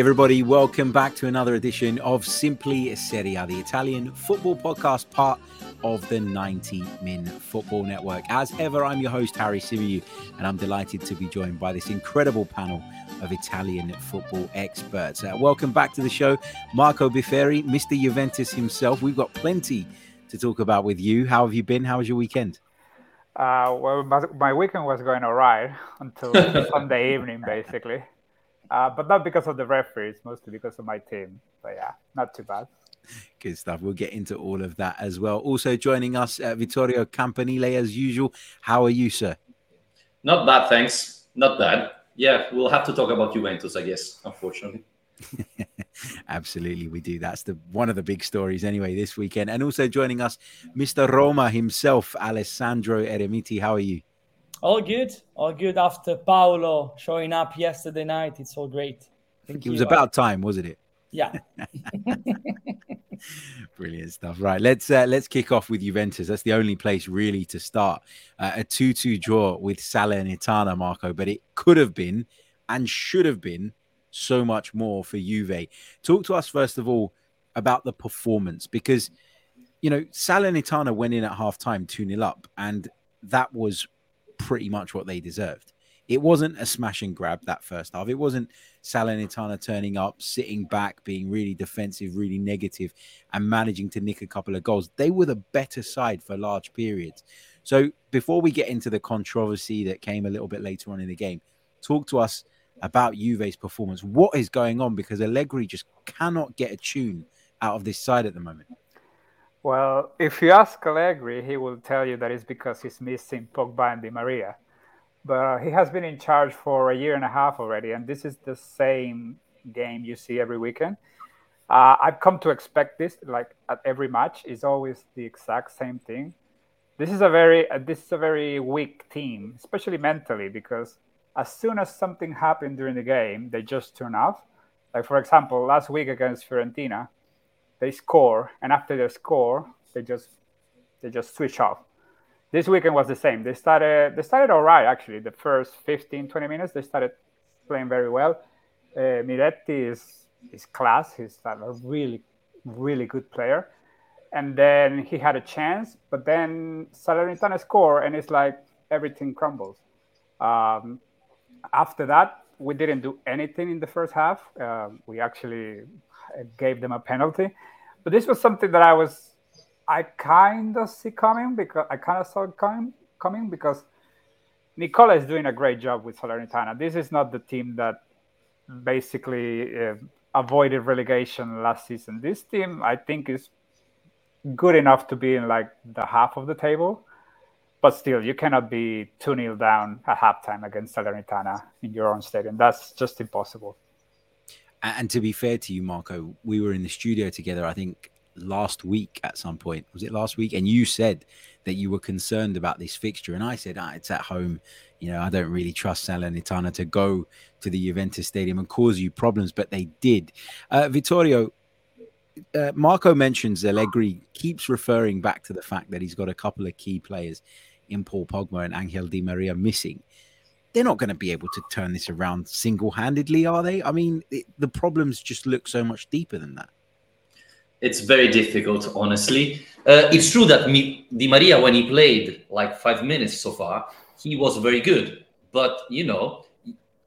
Everybody, welcome back to another edition of Simply Serie A, the Italian football podcast, part of the 90 Min Football Network. As ever, I'm your host, Harry Symeou, and I'm delighted to be joined by this incredible panel of Italian football experts. Uh, welcome back to the show, Marco Bifferi, Mr. Juventus himself. We've got plenty to talk about with you. How have you been? How was your weekend? Uh, well, my, my, weekend was going all right until Sunday evening, basically. Uh, but not because of the referees, mostly because of my team. But yeah, not too bad. Good stuff. We'll get into all of that as well. Also joining us, uh, Vittorio Campanile, as usual. How are you, sir? Not bad, thanks. Not bad. Yeah, we'll have to talk about Juventus, I guess, unfortunately. Absolutely, we do. That's the one of the big stories anyway this weekend. And also joining us, Mr. Roma himself, Alessandro Eremiti. How are you? All good, all good. After Paolo showing up yesterday night, it's all great. Thank it you. was about time, wasn't it? Yeah. Brilliant stuff. Right, let's uh, let's kick off with Juventus. That's the only place really to start. Uh, a two-two draw with Salernitana, Marco, but it could have been and should have been so much more for Juve. Talk to us first of all about the performance because you know Salernitana went in at halftime 2 0 up, and that was pretty much what they deserved. It wasn't a smash and grab that first half. It wasn't Salernitana turning up, sitting back, being really defensive, really negative, and managing to nick a couple of goals. They were the better side for large periods. So before we get into the controversy that came a little bit later on in the game, talk to us about Juve's performance. What is going on? Because Allegri just cannot get a tune out of this side at the moment. Well, if you ask Allegri, he will tell you that it's because he's missing Pogba and Di Maria. But he has been in charge for a year and a half already, and this is the same game you see every weekend. Uh, I've come to expect this, like at every match, is always the exact same thing. This is a very uh, this is a very weak team, especially mentally, because as soon as something happened during the game, they just turn off. Like for example, last week against Fiorentina, they score, and after they score, they just they just switch off. This weekend was the same. They started they started all right actually. The first 15, 20 minutes they started playing very well. Uh, Miretti is is class. He's a really really good player. And then he had a chance, but then Salernitana score, and it's like everything crumbles. Um, after that, we didn't do anything in the first half. Uh, we actually gave them a penalty. But this was something that I was, I kind of see coming because I kind of saw it coming, coming because Nicola is doing a great job with Salernitana. This is not the team that basically uh, avoided relegation last season. This team, I think, is good enough to be in like the half of the table. But still, you cannot be 2 0 down at halftime against Salernitana in your own stadium. That's just impossible. And to be fair to you, Marco, we were in the studio together, I think last week at some point. Was it last week? And you said that you were concerned about this fixture. And I said, ah, it's at home. You know, I don't really trust Salernitana to go to the Juventus Stadium and cause you problems, but they did. Uh, Vittorio, uh, Marco mentions Allegri keeps referring back to the fact that he's got a couple of key players in Paul Pogba and Angel Di Maria missing they're not going to be able to turn this around single handedly, are they? I mean, it, the problems just look so much deeper than that. It's very difficult, honestly. Uh, it's true that me, Di Maria, when he played like five minutes so far, he was very good. But, you know,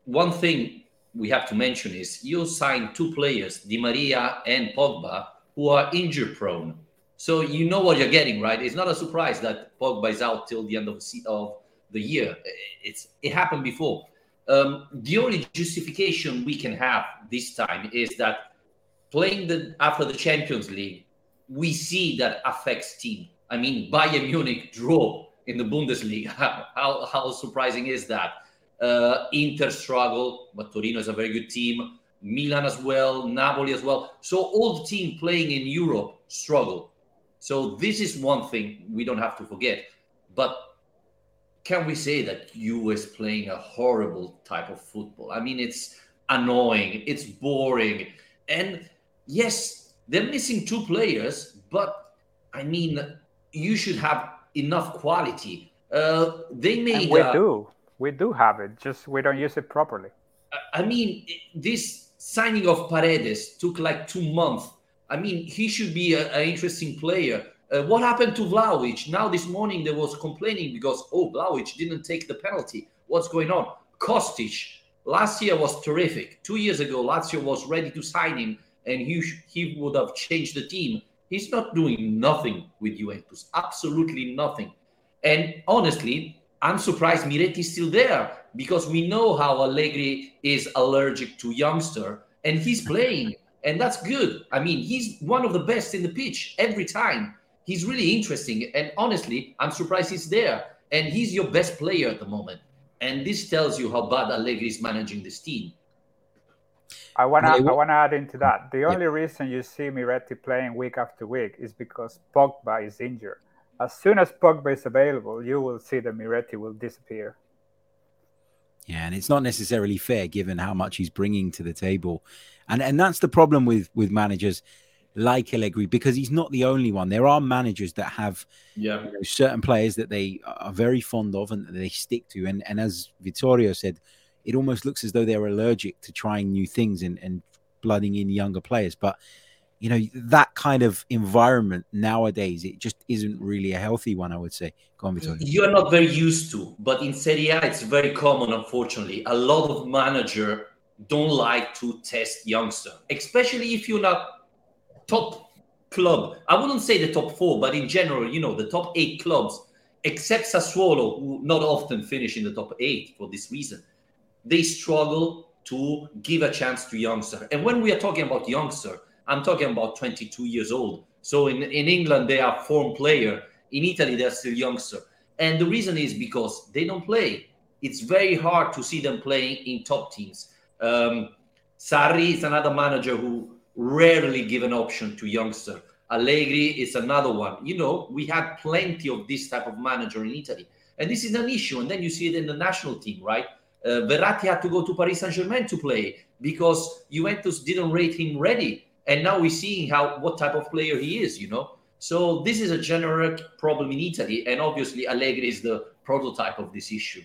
one thing we have to mention is you signed two players, Di Maria and Pogba, who are injury prone. So you know what you're getting, right? It's not a surprise that Pogba is out till the end of, the of the year. It's it happened before. Um, the only justification we can have this time is that playing the after the Champions League, we see that affects team. I mean, Bayern Munich draw in the Bundesliga. How, how, surprising is that? Uh, Inter struggle, but Torino is a very good team. Milan as well, Napoli as well. So all the team playing in Europe struggle. So this is one thing we don't have to forget. But can we say that you is playing a horrible type of football? I mean, it's annoying, it's boring, and yes, they're missing two players, but I mean, you should have enough quality. Uh, they made. And we uh, do, we do have it. Just we don't use it properly. I mean, this Signing of Paredes took like two months. I mean, he should be an interesting player. Uh, what happened to Vlahovic? Now this morning there was complaining because oh Vlahovic didn't take the penalty. What's going on? Kostic last year was terrific. Two years ago, Lazio was ready to sign him, and he he would have changed the team. He's not doing nothing with Juventus, absolutely nothing. And honestly, I'm surprised Miretti is still there because we know how Allegri is allergic to youngster, and he's playing, and that's good. I mean, he's one of the best in the pitch every time. He's really interesting, and honestly, I'm surprised he's there. And he's your best player at the moment. And this tells you how bad Allegri is managing this team. I want to I want to add into that. The only yeah. reason you see Miretti playing week after week is because Pogba is injured. As soon as Pogba is available, you will see that Miretti will disappear. Yeah, and it's not necessarily fair given how much he's bringing to the table, and and that's the problem with with managers like Allegri because he's not the only one. There are managers that have yeah. you know, certain players that they are very fond of and they stick to. And and as Vittorio said, it almost looks as though they're allergic to trying new things and, and blooding in younger players. But you know that kind of environment nowadays, it just isn't really a healthy one. I would say. Go on, Vittorio. You are not very used to, but in Serie A, it's very common. Unfortunately, a lot of manager don't like to test youngster, especially if you're not top club. I wouldn't say the top four, but in general, you know, the top eight clubs, except Sassuolo, who not often finish in the top eight for this reason, they struggle to give a chance to youngster. And when we are talking about youngster, I'm talking about 22 years old. So in, in England, they are form player. In Italy, they're still youngster. And the reason is because they don't play. It's very hard to see them playing in top teams. Um, Sarri is another manager who rarely give an option to youngster. Allegri is another one. You know, we had plenty of this type of manager in Italy, and this is an issue. And then you see it in the national team, right? Uh, Verratti had to go to Paris Saint Germain to play because Juventus didn't rate him ready, and now we're seeing how what type of player he is. You know, so this is a generic problem in Italy, and obviously Allegri is the prototype of this issue.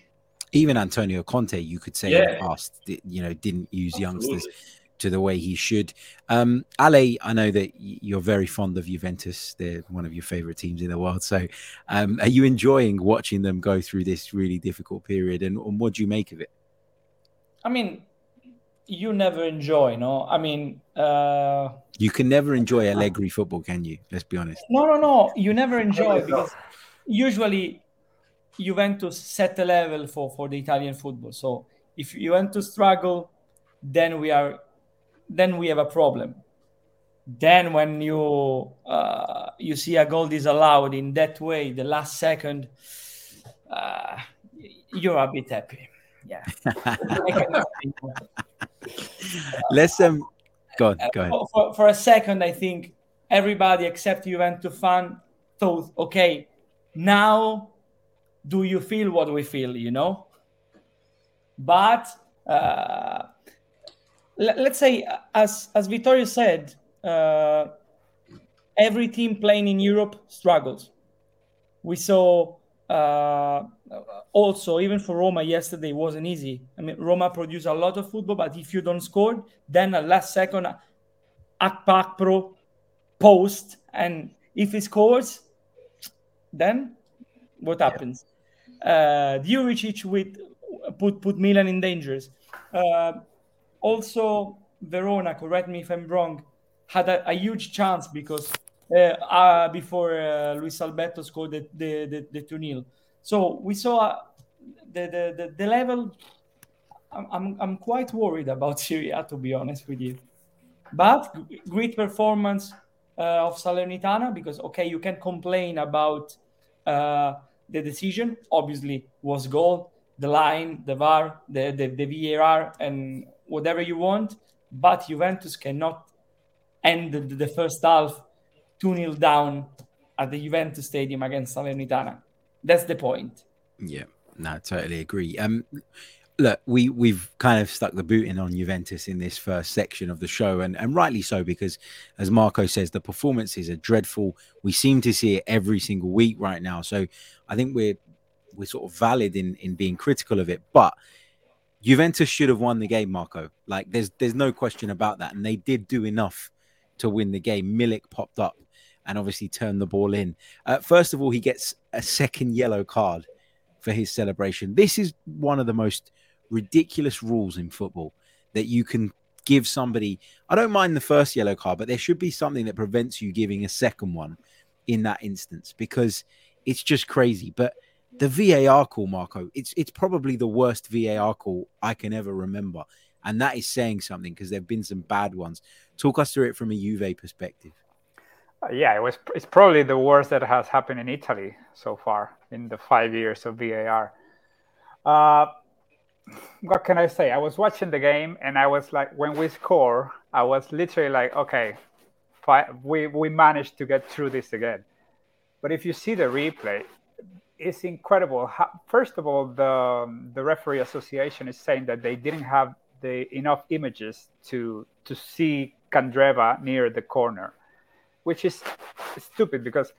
Even Antonio Conte, you could say yeah. in the past, you know, didn't use Absolutely. youngsters to the way he should. Um, Ale, I know that you're very fond of Juventus. They're one of your favorite teams in the world. So, um, are you enjoying watching them go through this really difficult period? And, and what do you make of it? I mean, you never enjoy, no? I mean, uh, you can never enjoy Allegri football, can you? Let's be honest. No, no, no. You never enjoy because usually Juventus set the level for for the Italian football. So if Juventus struggle, then we are then we have a problem. Then when you uh, you see a goal disallowed in that way, the last second, uh, you're a bit happy. Yeah. Let's um go on, go ahead. For, for a second, I think everybody except Juventus fan thought, okay, now do you feel what we feel, you know? But uh, let's say, as as Vittorio said, uh, every team playing in Europe struggles. We saw uh, also even for Roma yesterday wasn't easy. I mean, Roma produced a lot of football, but if you don't score, then at last second, Akpakpro post, and if he scores, then what happens? Uh, Juricic with put put Milan in dangers. Uh, also Verona, correct me if I'm wrong, had a, a huge chance because uh, uh, before uh, Luis Alberto scored the, the, the, the 2 0. So we saw uh, the, the, the, the, level. I'm, I'm, I'm quite worried about Serie A, to be honest with you. But great performance uh, of Salernitana because, okay, you can complain about uh, the decision. Obviously, was goal, the line, the VAR, the, the, the VAR, and whatever you want, but Juventus cannot end the, the first half 2 0 down at the Juventus Stadium against Salernitana. That's the point. Yeah, no, I totally agree. Um, look, we we've kind of stuck the boot in on Juventus in this first section of the show, and and rightly so because, as Marco says, the performances are dreadful. We seem to see it every single week right now. So I think we're we're sort of valid in in being critical of it, but Juventus should have won the game, Marco. Like there's there's no question about that, and they did do enough to win the game. Milik popped up and obviously turned the ball in. Uh, first of all, he gets a second yellow card for his celebration. This is one of the most ridiculous rules in football that you can give somebody. I don't mind the first yellow card, but there should be something that prevents you giving a second one in that instance because it's just crazy. But the VAR call, Marco, it's it's probably the worst VAR call I can ever remember, and that is saying something because there've been some bad ones. Talk us through it from a Juve perspective. Uh, yeah, it was. It's probably the worst that has happened in Italy so far in the five years of VAR. Uh, what can I say? I was watching the game and I was like, when we score, I was literally like, okay, we we managed to get through this again. But if you see the replay, it's incredible. First of all, the the referee association is saying that they didn't have the enough images to to see Candreva near the corner, which is stupid because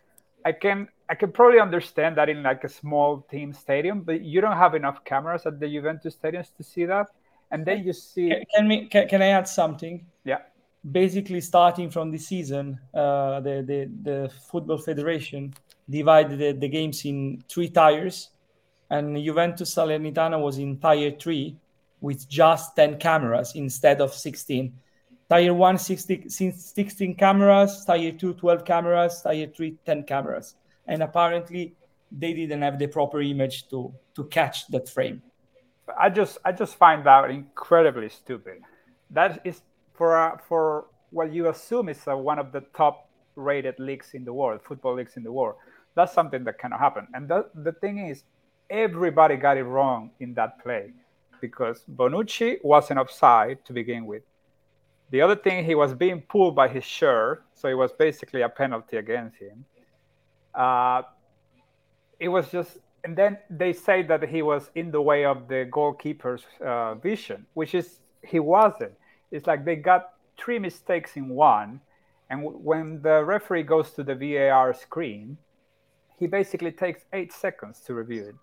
I can I can probably understand that in like a small team stadium, but you don't have enough cameras at the Juventus stadiums to see that. And then you see. Can, can me can, can I add something? Yeah. Basically, starting from this season, uh, the, the the football federation divided the, the games in three tiers, and Juventus Salernitana was in tier three with just 10 cameras instead of 16. Tier 1, 16, 16 cameras, Tier 2, 12 cameras, Tier 3, 10 cameras. And apparently, they didn't have the proper image to, to catch that frame. I just I just find that incredibly stupid. That is for for what you assume is one of the top rated leagues in the world, football leagues in the world. That's something that cannot happen. And the, the thing is, everybody got it wrong in that play because Bonucci wasn't offside to begin with. The other thing, he was being pulled by his shirt, so it was basically a penalty against him. Uh, it was just, and then they say that he was in the way of the goalkeeper's uh, vision, which is he wasn't. It's like they got three mistakes in one, and when the referee goes to the VAR screen, he basically takes eight seconds to review it.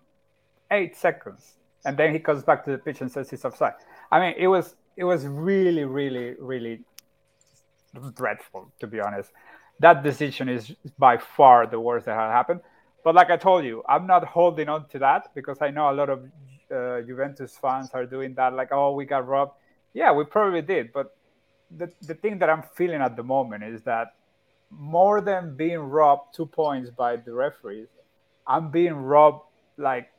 Eight seconds. And then he comes back to the pitch and says he's offside. I mean, it was it was really, really, really dreadful, to be honest. That decision is by far the worst that had happened. But like I told you, I'm not holding on to that because I know a lot of uh, Juventus fans are doing that. Like, oh, we got robbed. Yeah, we probably did. But the, the thing that I'm feeling at the moment is that more than being robbed two points by the referees, I'm being robbed like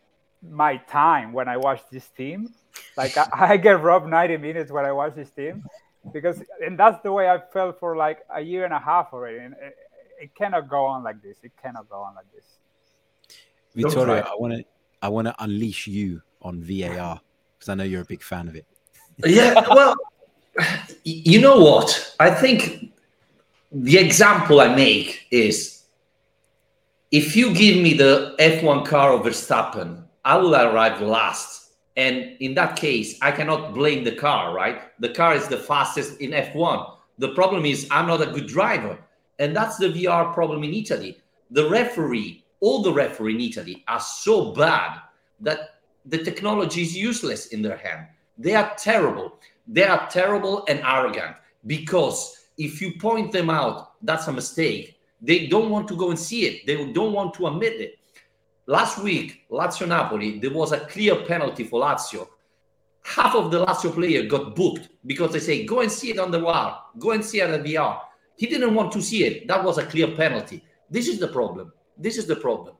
my time when I watch this team. Like I, I, get robbed 90 minutes when I watch this team because and that's the way I felt for like a year and a half already. And it, it cannot go on like this. It cannot go on like this. Vittorio, I want to I want to unleash you on VAR because I know you're a big fan of it. yeah, well, you know what? I think the example I make is if you give me the F1 car of Verstappen, I will arrive last. And in that case, I cannot blame the car, right? The car is the fastest in F1. The problem is I'm not a good driver. And that's the VAR problem in Italy. The referee, all the referee in Italy are so bad that the technology is useless in their hand. They are terrible. They are terrible and arrogant because if you point them out, that's a mistake. They don't want to go and see it. They don't want to admit it. Last week, Lazio Napoli, there was a clear penalty for Lazio. Half of the Lazio player got booked because they say, go and see it on the VAR, go and see it at the VAR. He didn't want to see it. That was a clear penalty. This is the problem. This is the problem.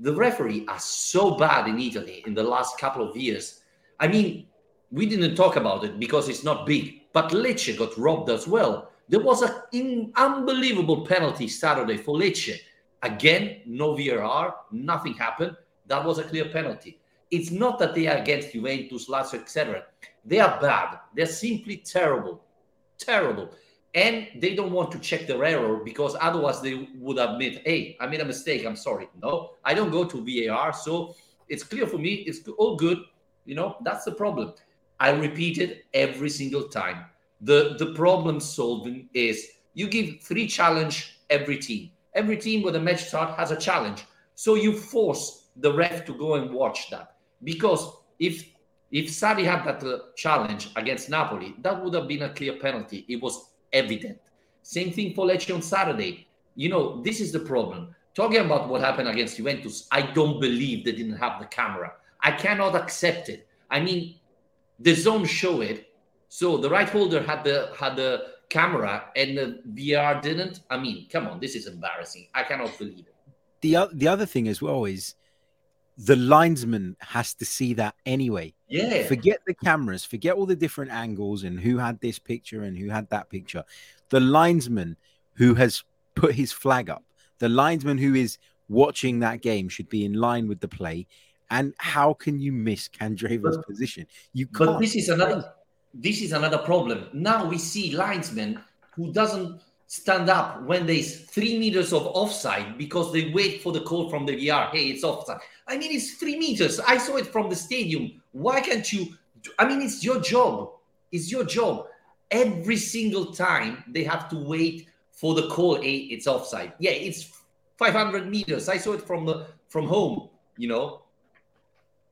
The referee are so bad in Italy in the last couple of years. I mean, we didn't talk about it because it's not big, but Lecce got robbed as well. There was an unbelievable penalty Saturday for Lecce. Again, no VAR, nothing happened. That was a clear penalty. It's not that they are against Juventus, Lazio, etc. They are bad. They're simply terrible, terrible, and they don't want to check their error because otherwise they would admit, "Hey, I made a mistake. I'm sorry." No, I don't go to VAR, so it's clear for me. It's all good. You know, that's the problem. I repeat it every single time the the problem solving is you give three challenge every team. Every team with a match start has a challenge. So you force the ref to go and watch that. Because if If Sarri had that uh, challenge against Napoli, that would have been a clear penalty. It was evident. Same thing for Lecce on Saturday. You know, this is the problem. Talking about what happened against Juventus, I don't believe they didn't have the camera. I cannot accept it. I mean, DAZN show it. So the right holder had the had the camera and the VAR didn't. I mean, come on, this is embarrassing. I cannot believe it. The the other thing as well is the linesman has to see that anyway. Yeah. Forget the cameras, forget all the different angles and who had this picture and who had that picture. The linesman who has put his flag up, the linesman who is watching that game should be in line with the play. And how can you miss Candreva's position? You can't. But this is another this is another problem. Now we see linesmen who doesn't stand up when there's three meters of offside because they wait for the call from the VAR. Hey, it's offside. I mean, it's three meters. I saw it from the stadium. Why can't you? I mean, it's your job. It's your job. Every single time they have to wait for the call. Hey, it's offside. Yeah, it's 500 meters. I saw it from the from home. You know,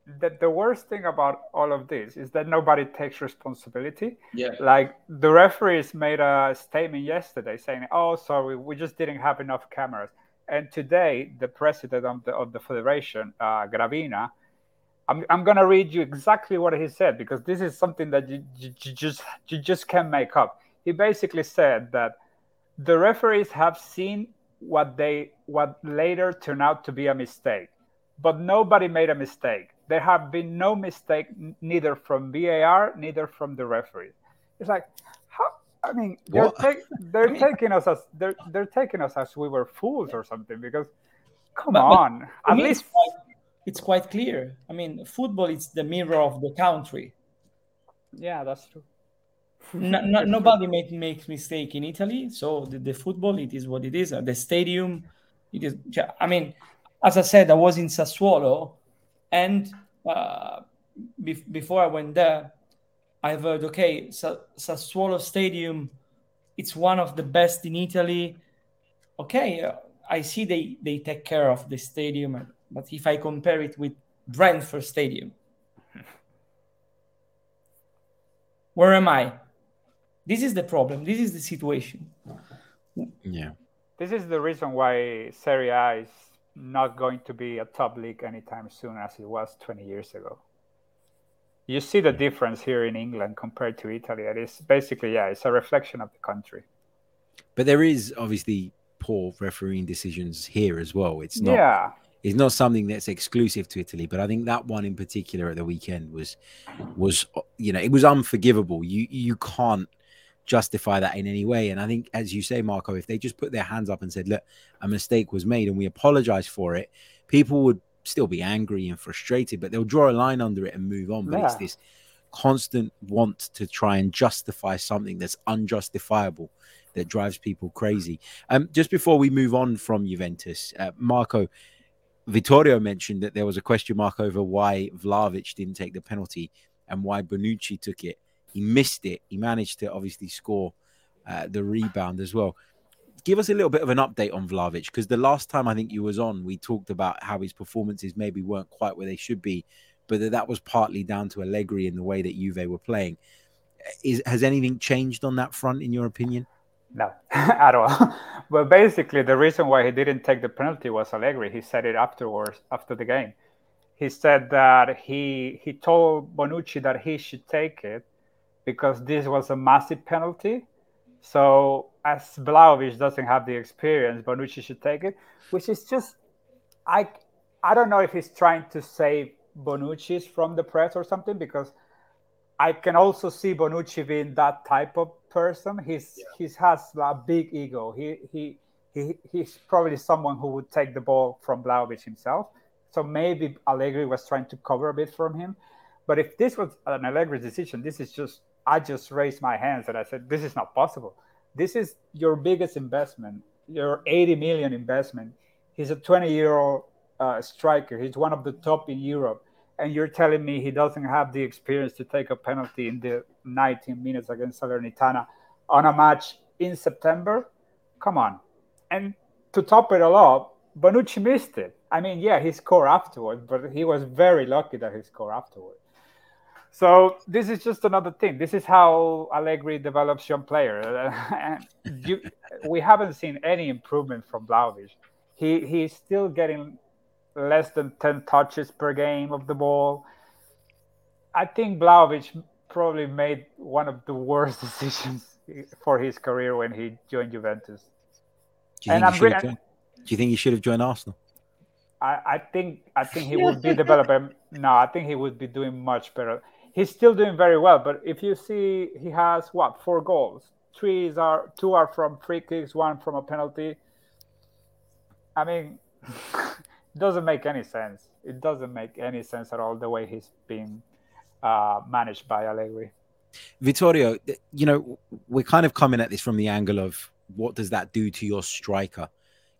the, the worst thing about all of this is that nobody takes responsibility. Yeah. Like the referees made a statement yesterday saying, "Oh, sorry, we just didn't have enough cameras." And today, the president of the of the federation, uh, Gravina, I'm I'm gonna read you exactly what he said because this is something that you, you, you just you just can't make up. He basically said that the referees have seen what they what later turned out to be a mistake, but nobody made a mistake there have been no mistake neither from VAR, neither from the referee. It's like, how? I mean, they're, ta- they're I mean, taking us as they're they're taking us as we were fools or something. Because, come but, on, but at least it's quite, it's quite clear. I mean, football is the mirror of the country. Yeah, that's true. no, no, nobody make, makes mistake in Italy. So the, the football, it is what it is. The stadium, it is. I mean, as I said, I was in Sassuolo, and uh, be- before I went there, I've heard okay, Sassuolo Stadium, it's one of the best in Italy. Okay, uh, I see they they take care of the stadium, but if I compare it with Brentford Stadium, where am I? This is the problem. This is the situation. Yeah. This is the reason why Serie A is not going to be a top league anytime soon as it was 20 years ago. You see the difference here in England compared to Italy. It is basically, yeah, it's a reflection of the country. But there is obviously poor refereeing decisions here as well. It's not. Yeah. It's not something that's exclusive to Italy, but I think that one in particular at the weekend was, was you know, it was unforgivable. You you can't justify that in any way. And I think, as you say, Marco, if they just put their hands up and said, look, a mistake was made and we apologize for it, people would still be angry and frustrated, but they'll draw a line under it and move on. But yeah. it's this constant want to try and justify something that's unjustifiable that drives people crazy. Um, just before we move on from Juventus, uh, Marco, Vittorio mentioned that there was a question mark over why Vlahovic didn't take the penalty and why Bonucci took it. He missed it. He managed to obviously score uh, the rebound as well. Give us a little bit of an update on Vlahovic because the last time I think you was on, we talked about how his performances maybe weren't quite where they should be, but that, that was partly down to Allegri in the way that Juve were playing. Is has anything changed on that front, in your opinion? No, at all. but basically, the reason why he didn't take the penalty was Allegri. He said it afterwards, after the game. He said that he he told Bonucci that he should take it because this was a massive penalty. So as Vlahovic doesn't have the experience, Bonucci should take it, which is just I I don't know if he's trying to save Bonucci's from the press or something because I can also see Bonucci being that type of person. He's yeah. he has a big ego. He he he he's probably someone who would take the ball from Vlahovic himself. So maybe Allegri was trying to cover a bit from him. But if this was an Allegri decision, this is just I just raised my hands and I said, this is not possible. This is your biggest investment, your 80 million investment. He's a 20 year old uh, striker. He's one of the top in Europe. And you're telling me he doesn't have the experience to take a penalty in the 19 minutes against Salernitana on a match in September? Come on. And to top it all up, Bonucci missed it. I mean, yeah, he scored afterwards, but he was very lucky that he scored afterwards. So this is just another thing. This is how Allegri develops young players. you, we haven't seen any improvement from Vlahovic. He he's still getting less than ten touches per game of the ball. I think Vlahovic probably made one of the worst decisions for his career when he joined Juventus. Do you, think he, re- do you think he should have joined Arsenal? I, I think I think he would be developing. No, I think he would be doing much better. He's still doing very well, but if you see, he has what four goals. Three are two are from free kicks, one from a penalty. I mean, it doesn't make any sense. It doesn't make any sense at all the way he's being uh, managed by Allegri. Vittorio, you know, we're kind of coming at this from the angle of what does that do to your striker,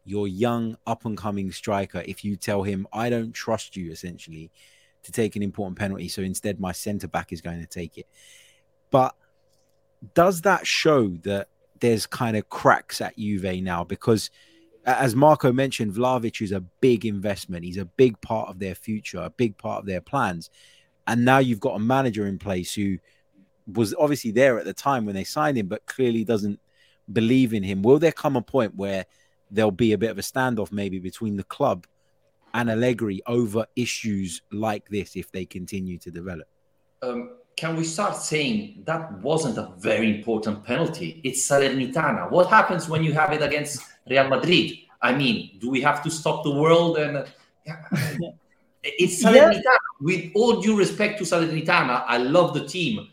your young up and coming striker? If you tell him, I don't trust you, essentially, to take an important penalty, so instead my centre back is going to take it. But does that show that there's kind of cracks at Juve now? Because as Marco mentioned, Vlahovic is a big investment. He's a big part of their future, a big part of their plans. And now you've got a manager in place who was obviously there at the time when they signed him, but clearly doesn't believe in him. Will there come a point where there'll be a bit of a standoff maybe between the club and Allegri over issues like this if they continue to develop? Um, can we start saying that wasn't a very important penalty? It's Salernitana. What happens when you have it against Real Madrid? I mean, do we have to stop the world and? it's Salernitana. Yeah. With all due respect to Salernitana, I love the team,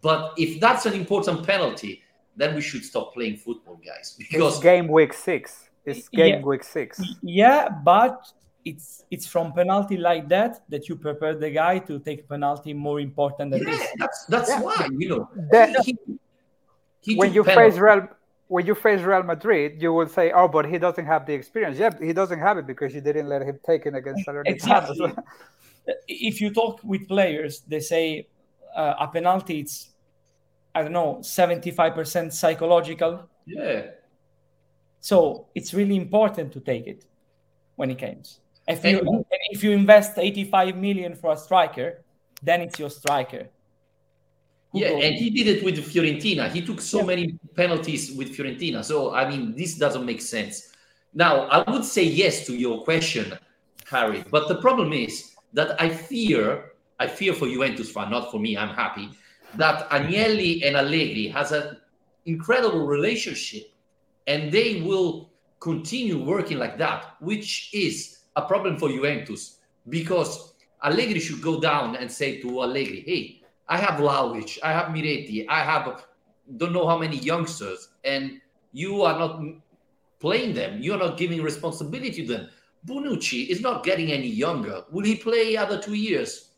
but if that's an important penalty, then we should stop playing football, guys. Because it's game week six. It's game yeah, week six. Yeah, but it's it's from penalty like that that you prepare the guy to take penalty more important than yeah, this. That's that's yeah. why you know. That, he, he when you penalty. face Real when you face Real Madrid, you will say, "Oh, but he doesn't have the experience." Yeah, he doesn't have it because you didn't let him take it against Salernitana. Exactly. if you talk with players, they say uh, a penalty it's I don't know seventy five percent psychological. Yeah. So it's really important to take it when it comes. If you and, if you invest 85 million for a striker, then it's your striker. Who yeah, goes? and he did it with Fiorentina. He took so yeah. many penalties with Fiorentina. So I mean, this doesn't make sense. Now, I would say yes to your question, Harry, but the problem is that I fear, I fear for Juventus fan, not for me. I'm happy that Agnelli and Allegri has an incredible relationship, and they will continue working like that, which is a problem for Juventus because Allegri should go down and say to Allegri, hey, I have Vlahovic, I have Miretti, I have don't know how many youngsters, and you are not playing them. You are not giving responsibility to them. Bonucci is not getting any younger. Will he play other two years?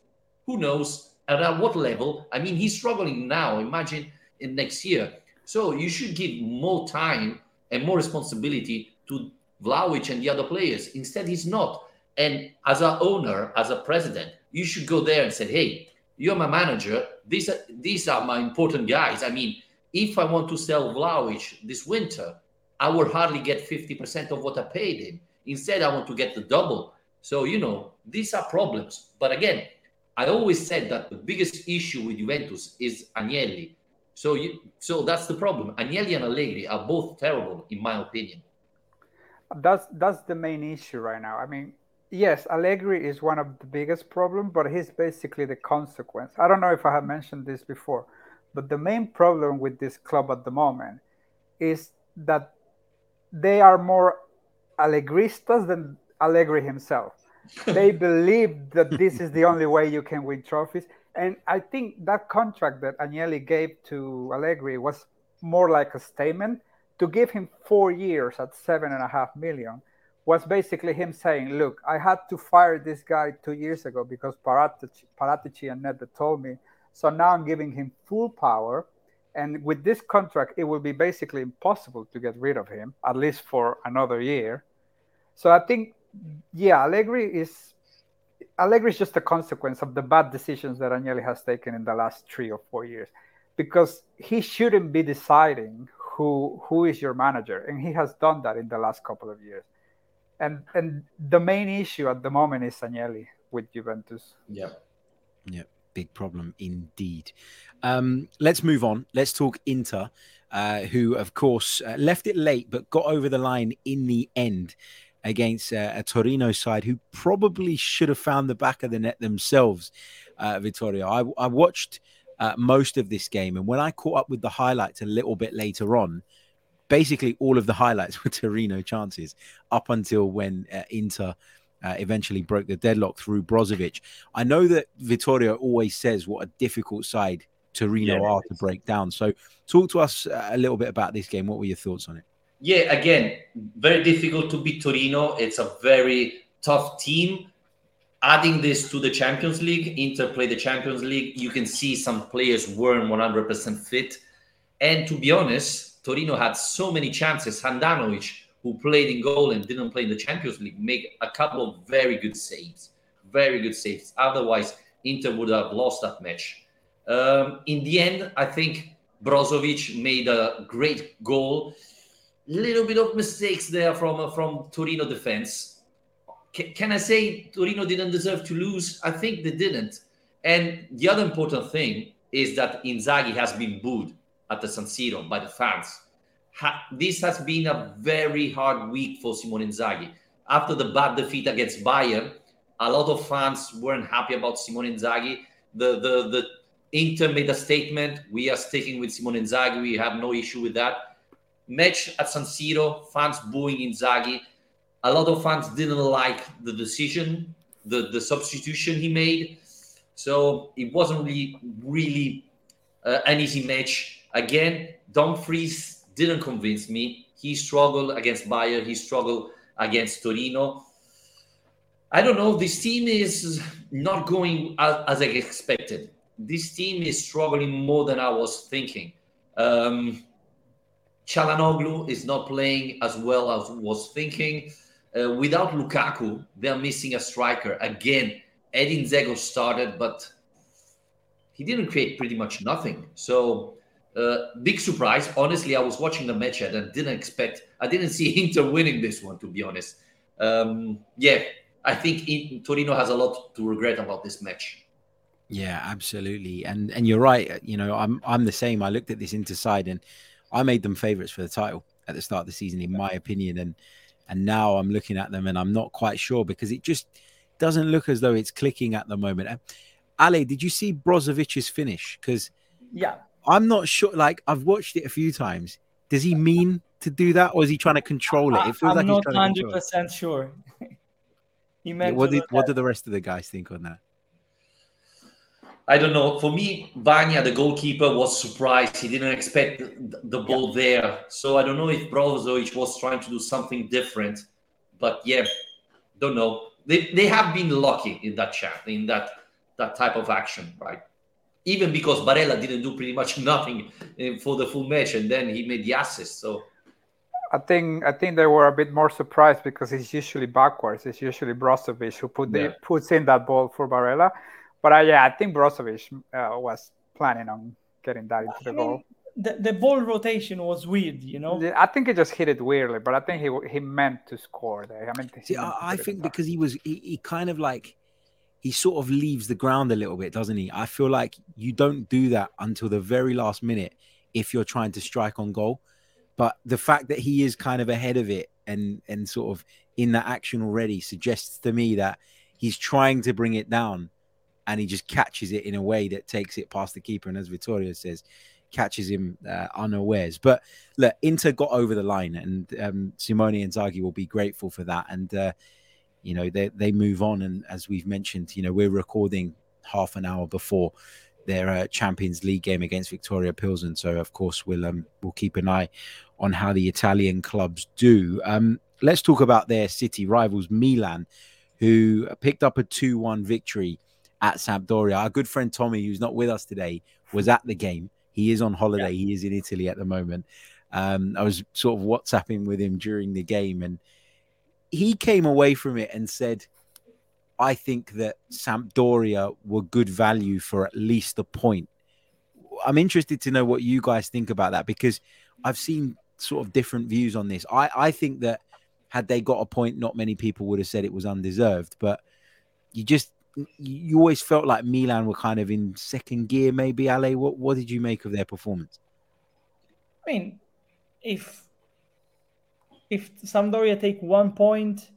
Who knows? And at what level? I mean, he's struggling now. Imagine in next year. So you should give more time and more responsibility to Vlahovic and the other players. Instead, he's not. And as an owner, as a president, you should go there and say, hey, you're my manager. These are, these are my important guys. I mean, if I want to sell Vlahovic this winter, I will hardly get 50% of what I paid him. Instead, I want to get the double. So, you know, these are problems. But again, I always said that the biggest issue with Juventus is Agnelli. So, you, so that's the problem. Agnelli and Allegri are both terrible, in my opinion that's that's the main issue right now. I mean, yes, Allegri is one of the biggest problem, but he's basically the consequence. I don't know if I have mentioned this before, but the main problem with this club at the moment is that they are more Allegristas than Allegri himself. they believe that this is the only way you can win trophies. And I think that contract that Agnelli gave to Allegri was more like a statement to give him four years at seven and a half million was basically him saying, "Look, I had to fire this guy two years ago because Paratici, and Nedved told me. So now I'm giving him full power, and with this contract, it will be basically impossible to get rid of him at least for another year. So I think, yeah, Allegri is Allegri is just a consequence of the bad decisions that Agnelli has taken in the last three or four years, because he shouldn't be deciding who who is your manager and he has done that in the last couple of years and and the main issue at the moment is Agnelli with Juventus yeah yeah big problem indeed. Um, let's move on. Let's talk Inter, uh, who, of course, uh, left it late but got over the line in the end against uh, a Torino side who probably should have found the back of the net themselves, uh, Vittorio. I, I watched uh, most of this game, and when I caught up with the highlights a little bit later on, basically all of the highlights were Torino chances up until when uh, Inter uh, eventually broke the deadlock through Brozovic. I know that Vittorio always says what a difficult side Torino yeah, are to break down. So, talk to us uh, a little bit about this game. What were your thoughts on it? Yeah, again, very difficult to beat Torino. It's a very tough team. Adding this to the Champions League, Inter play the Champions League. You can see some players weren't 100% fit. And to be honest, Torino had so many chances. Handanovic, who played in goal and didn't play in the Champions League, make a couple of very good saves. Very good saves. Otherwise, Inter would have lost that match. Um, in the end, I think Brozovic made a great goal. Little bit of mistakes there from uh, from Torino defense. Can I say Torino didn't deserve to lose? I think they didn't. And the other important thing is that Inzaghi has been booed at the San Siro by the fans. Ha- this has been a very hard week for Simone Inzaghi. After the bad defeat against Bayern, a lot of fans weren't happy about Simone Inzaghi. The the the Inter made a statement. We are sticking with Simone Inzaghi. We have no issue with that. Match at San Siro, fans booing Inzaghi. A lot of fans didn't like the decision, the, the substitution he made. So it wasn't really, really uh, an easy match. Again, Dumfries didn't convince me. He struggled against Bayern. He struggled against Torino. I don't know. This team is not going as, as I expected this team is struggling more than I was thinking. Um, Calhanoglu is not playing as well as was thinking. Uh, without Lukaku, they're missing a striker. Again, Edin Dzeko started, but he didn't create pretty much nothing. So, uh, big surprise. Honestly, I was watching the match and didn't expect, I didn't see Inter winning this one, to be honest. Um, yeah, I think in, Torino has a lot to regret about this match. Yeah, absolutely. And and you're right. Uh, you know, I'm I'm the same. I looked at this Inter side and I made them favourites for the title at the start of the season, in my opinion. And and now I'm looking at them and I'm not quite sure because it just doesn't look as though it's clicking at the moment. Uh, Ale, did you see Brozovic's finish? Because yeah, I'm not sure. Like I've watched it a few times. Does he mean to do that, or is he trying to control it? It feels I'm like not hundred percent sure. he meant. What did what did the rest of the guys think on that? I don't know. For me, Vanja, the goalkeeper, was surprised. He didn't expect the, ball yeah. there. So I don't know if Brozovic was trying to do something different. But yeah, don't know. They, they have been lucky in that chat, in that that type of action, right? Even because Barella didn't do pretty much nothing eh, for the full match, and then he made the assist. So I think I think they were a bit more surprised because it's usually backwards. It's usually Brozovic who put the, puts in that ball for Barella. But uh, yeah, I think Brozovic uh, was planning on getting that into the goal. The, the ball rotation was weird, you know. I think he just hit it weirdly, but I think he he meant to score there. I mean, See, I, I think because he was he, he kind of like he sort of leaves the ground a little bit, doesn't he? I feel like you don't do that until the very last minute if you're trying to strike on goal. But the fact that he is kind of ahead of it and and sort of in that action already suggests to me that he's trying to bring it down and he just catches it in a way that takes it past the keeper. And as Vittorio says, catches him uh, unawares. But look, Inter got over the line, and um, Simone Inzaghi will be grateful for that. And uh, you know they they move on, and as we've mentioned, you know we're recording half an hour before their uh, Champions League game against Viktoria Pilsen. So of course we'll um, we'll keep an eye on how the Italian clubs do. Um, let's talk about their city rivals, Milan, who picked up a two-one victory at Sampdoria. Our good friend Tommy, who's not with us today, was at the game. He is on holiday. Yeah. He is in Italy at the moment. Um, I was sort of WhatsApping with him during the game, and he came away from it and said, I think that Sampdoria were good value for at least a point. I'm interested to know what you guys think about that because I've seen sort of different views on this. I, I think that had they got a point, not many people would have said it was undeserved, but you just you always felt like Milan were kind of in second gear, maybe. Ale, what what did you make of their performance? I mean, if if Sampdoria take one point,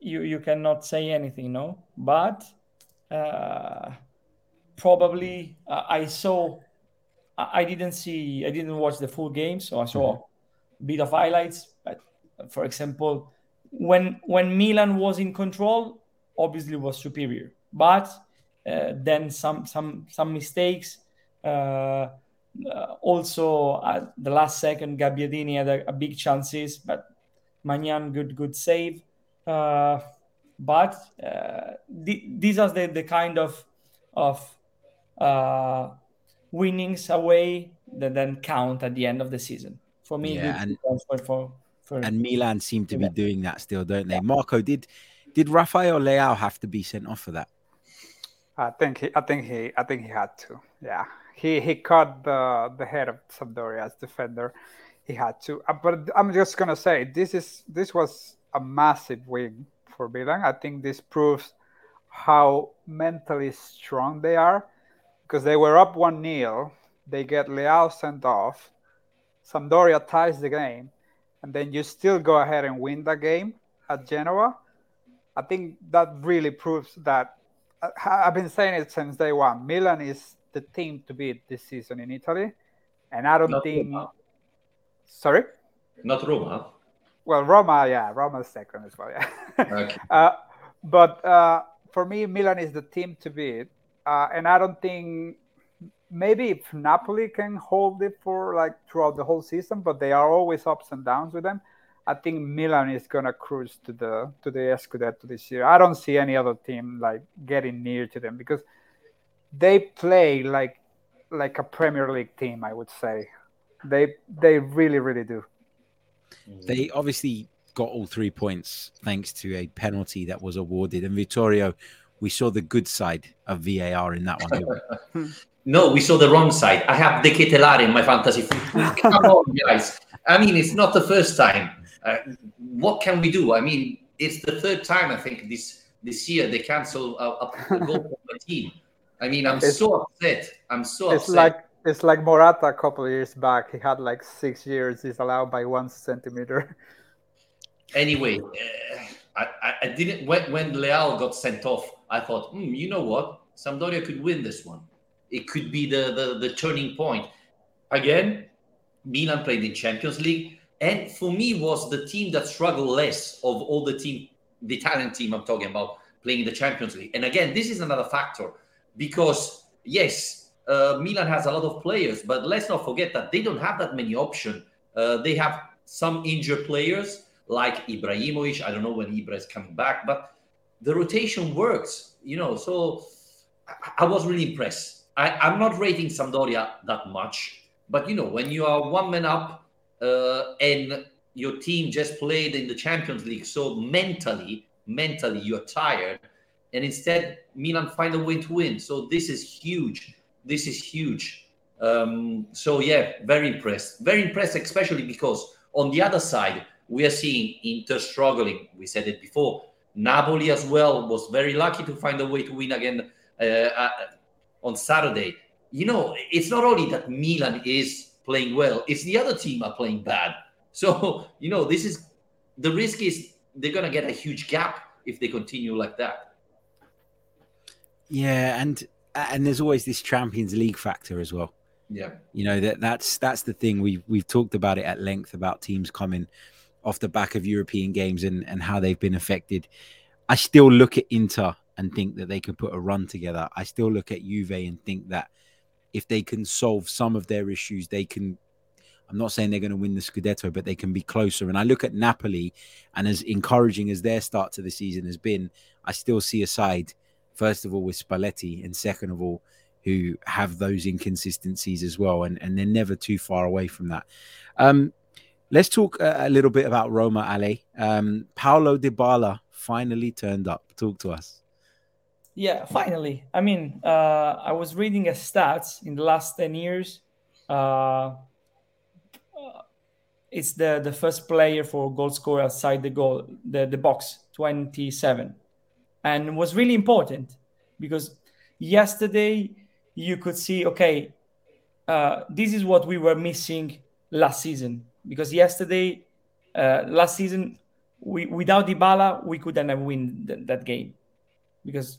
you you cannot say anything, no. But uh, probably uh, I saw. I didn't see. I didn't watch the full game, so I saw mm-hmm. a bit of highlights. But for example, when when Milan was in control, obviously was superior. But uh, then some some some mistakes. Uh, uh, also, at the last second, Gabbiadini had a, a big chances, but Maignan good good save. Uh, but uh, th- these are the, the kind of of uh, winnings away that then count at the end of the season. For me, yeah, and, for, for, for, and Milan seem to be doing that still, don't they? Yeah. Marco, did did Rafael Leao have to be sent off for that? I think he, I think he, I think he had to. Yeah, he he caught the the head of Sampdoria's defender. He had to. Uh, but I'm just gonna say this is this was a massive win for Milan. I think this proves how mentally strong they are because they were up one 0 They get Leao sent off. Sampdoria ties the game, and then you still go ahead and win the game at Genoa. I think that really proves that uh, I've been saying it since day one. Milan is the team to beat this season in Italy, and I don't Not think. Roma. Sorry. Not Roma. Well, Roma, yeah, Roma's second as well, yeah. okay. uh, but uh, for me, Milan is the team to beat, uh, and I don't think maybe if Napoli can hold it for like throughout the whole season, but they are always ups and downs with them. I think Milan is gonna cruise to the to the Scudetto this year. I don't see any other team like getting near to them because they play like like a Premier League team. I would say they they really really do. Mm-hmm. They obviously got all three points thanks to a penalty that was awarded. And Vittorio, we saw the good side of VAR in that one. no, we saw the wrong side. I have De Ketelaere in my fantasy football. Come on, guys. I mean, it's not the first time. Uh, what can we do? I mean, it's the third time I think this this year they cancel a, a goal from the team. I mean, I'm it's, so upset. I'm so it's upset. like it's like Morata a couple of years back. He had like six years. He's allowed by one centimeter. Anyway, uh, I, I didn't when when Leao got sent off. I thought, hmm, you know what, Sampdoria could win this one. It could be the, the the turning point. Again, Milan played in Champions League and for me was the team that struggled less of all the team the Italian team I'm talking about playing the Champions League. And again, this is another factor because yes, uh, Milan has a lot of players, but let's not forget that they don't have that many options. Uh, they have some injured players like Ibrahimovic. I don't know when Ibra is coming back, but the rotation works, you know. So I, I was really impressed. I, I'm not rating Sampdoria that much, but you know, when you are one man up uh, and your team just played in the Champions League, so mentally, mentally you're tired, and instead Milan find a way to win. So this is huge. This is huge. Um, so yeah, very impressed. Very impressed, especially because on the other side we are seeing Inter struggling. We said it before. Napoli as well was very lucky to find a way to win again uh, uh, on Saturday. You know, it's not only that Milan is playing well. It's the other team are playing bad. So, you know, this is the risk is they're going to get a huge gap if they continue like that. Yeah, and and there's always this Champions League factor as well. Yeah. You know that that's that's the thing we we've talked about it at length about teams coming off the back of European games and and how they've been affected. I still look at Inter and think that they can put a run together. I still look at Juve and think that if they can solve some of their issues, they can. I'm not saying they're going to win the Scudetto, but they can be closer. And I look at Napoli, and as encouraging as their start to the season has been, I still see a side, first of all, with Spalletti, and second of all, who have those inconsistencies as well. And, and they're never too far away from that. Um, let's talk a, a, little bit about Roma, Ale. Um, Paulo Dybala finally turned up. Talk to us. Yeah, finally. I mean, uh, I was reading a stats in the last 10 years. Uh, it's the, the first player for goal score outside the goal, the, the box, 27. and was really important because yesterday you could see okay uh, this is what we were missing last season because yesterday uh, last season we without Dybala we couldn't have win th- that game because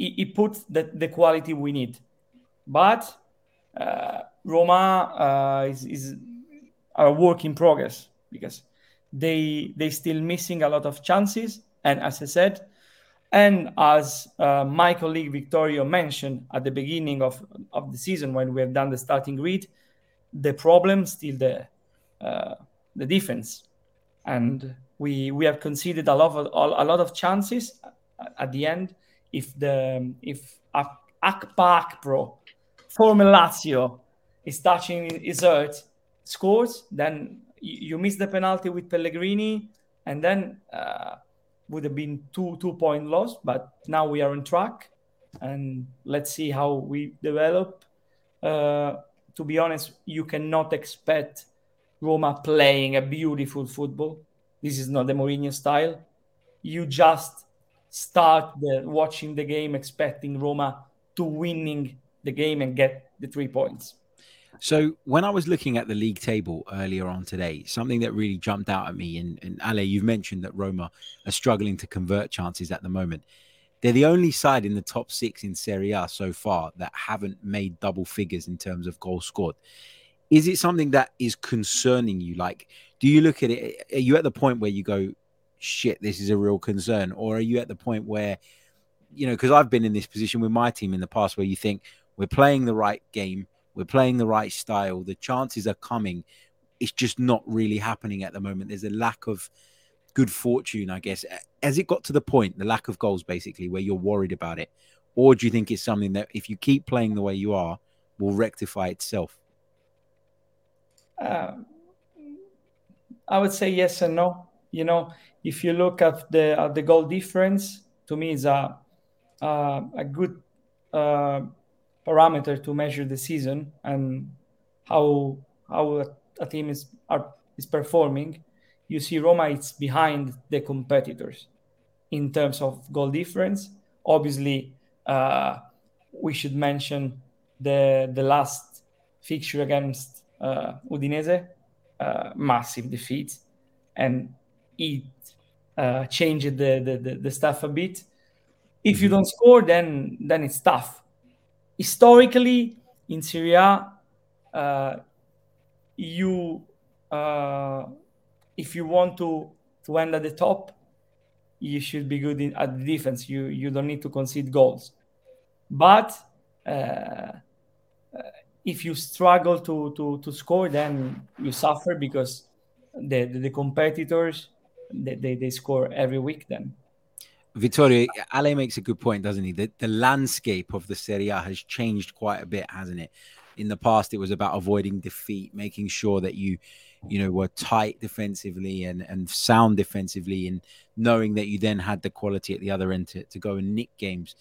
he, he put the, the quality we need but uh, Roma uh, is, is a work in progress because they they still missing a lot of chances and as I said and as uh, my colleague Victorio mentioned at the beginning of, of the season when we have done the starting grid, the problem still the uh, the defense, and we we have conceded a lot of a lot of chances at the end. If the if Akpa Akpro former Lazio is touching his earth scores, then you miss the penalty with Pellegrini, and then. Uh, would have been two two point loss, but now we are on track, and let's see how we develop. Uh, to be honest, you cannot expect Roma playing a beautiful football. This is not the Mourinho style. You just start the, watching the game expecting Roma to winning the game and get the three points. So when I was looking at the league table earlier on today, something that really jumped out at me, and, and Ale, you've mentioned that Roma are struggling to convert chances at the moment. They're the only side in the top six in Serie A so far that haven't made double figures in terms of goals scored. Is it something that is concerning you? Like, do you look at it? Are you at the point where you go, shit, this is a real concern? Or are you at the point where, you know, because I've been in this position with my team in the past where you think we're playing the right game, we're playing the right style. The chances are coming. It's just not really happening at the moment. There's a lack of good fortune, I guess. Has it got to the point, the lack of goals, basically, where you're worried about it? Or do you think it's something that if you keep playing the way you are, will rectify itself? Uh, I would say yes and no. You know, if you look at the at the goal difference, to me, is a uh, a good uh, parameter to measure the season and how how a, team is are, is performing, you see Roma is behind the competitors in terms of goal difference. Obviously, uh, we should mention the the last fixture against uh, Udinese, uh, massive defeat, and it uh, changed the, the, the the stuff a bit. If you mm-hmm. don't score, then then it's tough historically in Serie A, uh, you uh, if you want to to end at the top, you should be good in, at the defense. You you don't need to concede goals, but uh, if you struggle to, to to score, then you suffer because the the, the competitors they, they, they score every week. Then Vittorio, Ale makes a good point, doesn't he? The, the landscape of the Serie A has changed quite a bit, hasn't it? In the past, it was about avoiding defeat, making sure that you, you know, were tight defensively and, and sound defensively, and knowing that you then had the quality at the other end to, to go and nick games.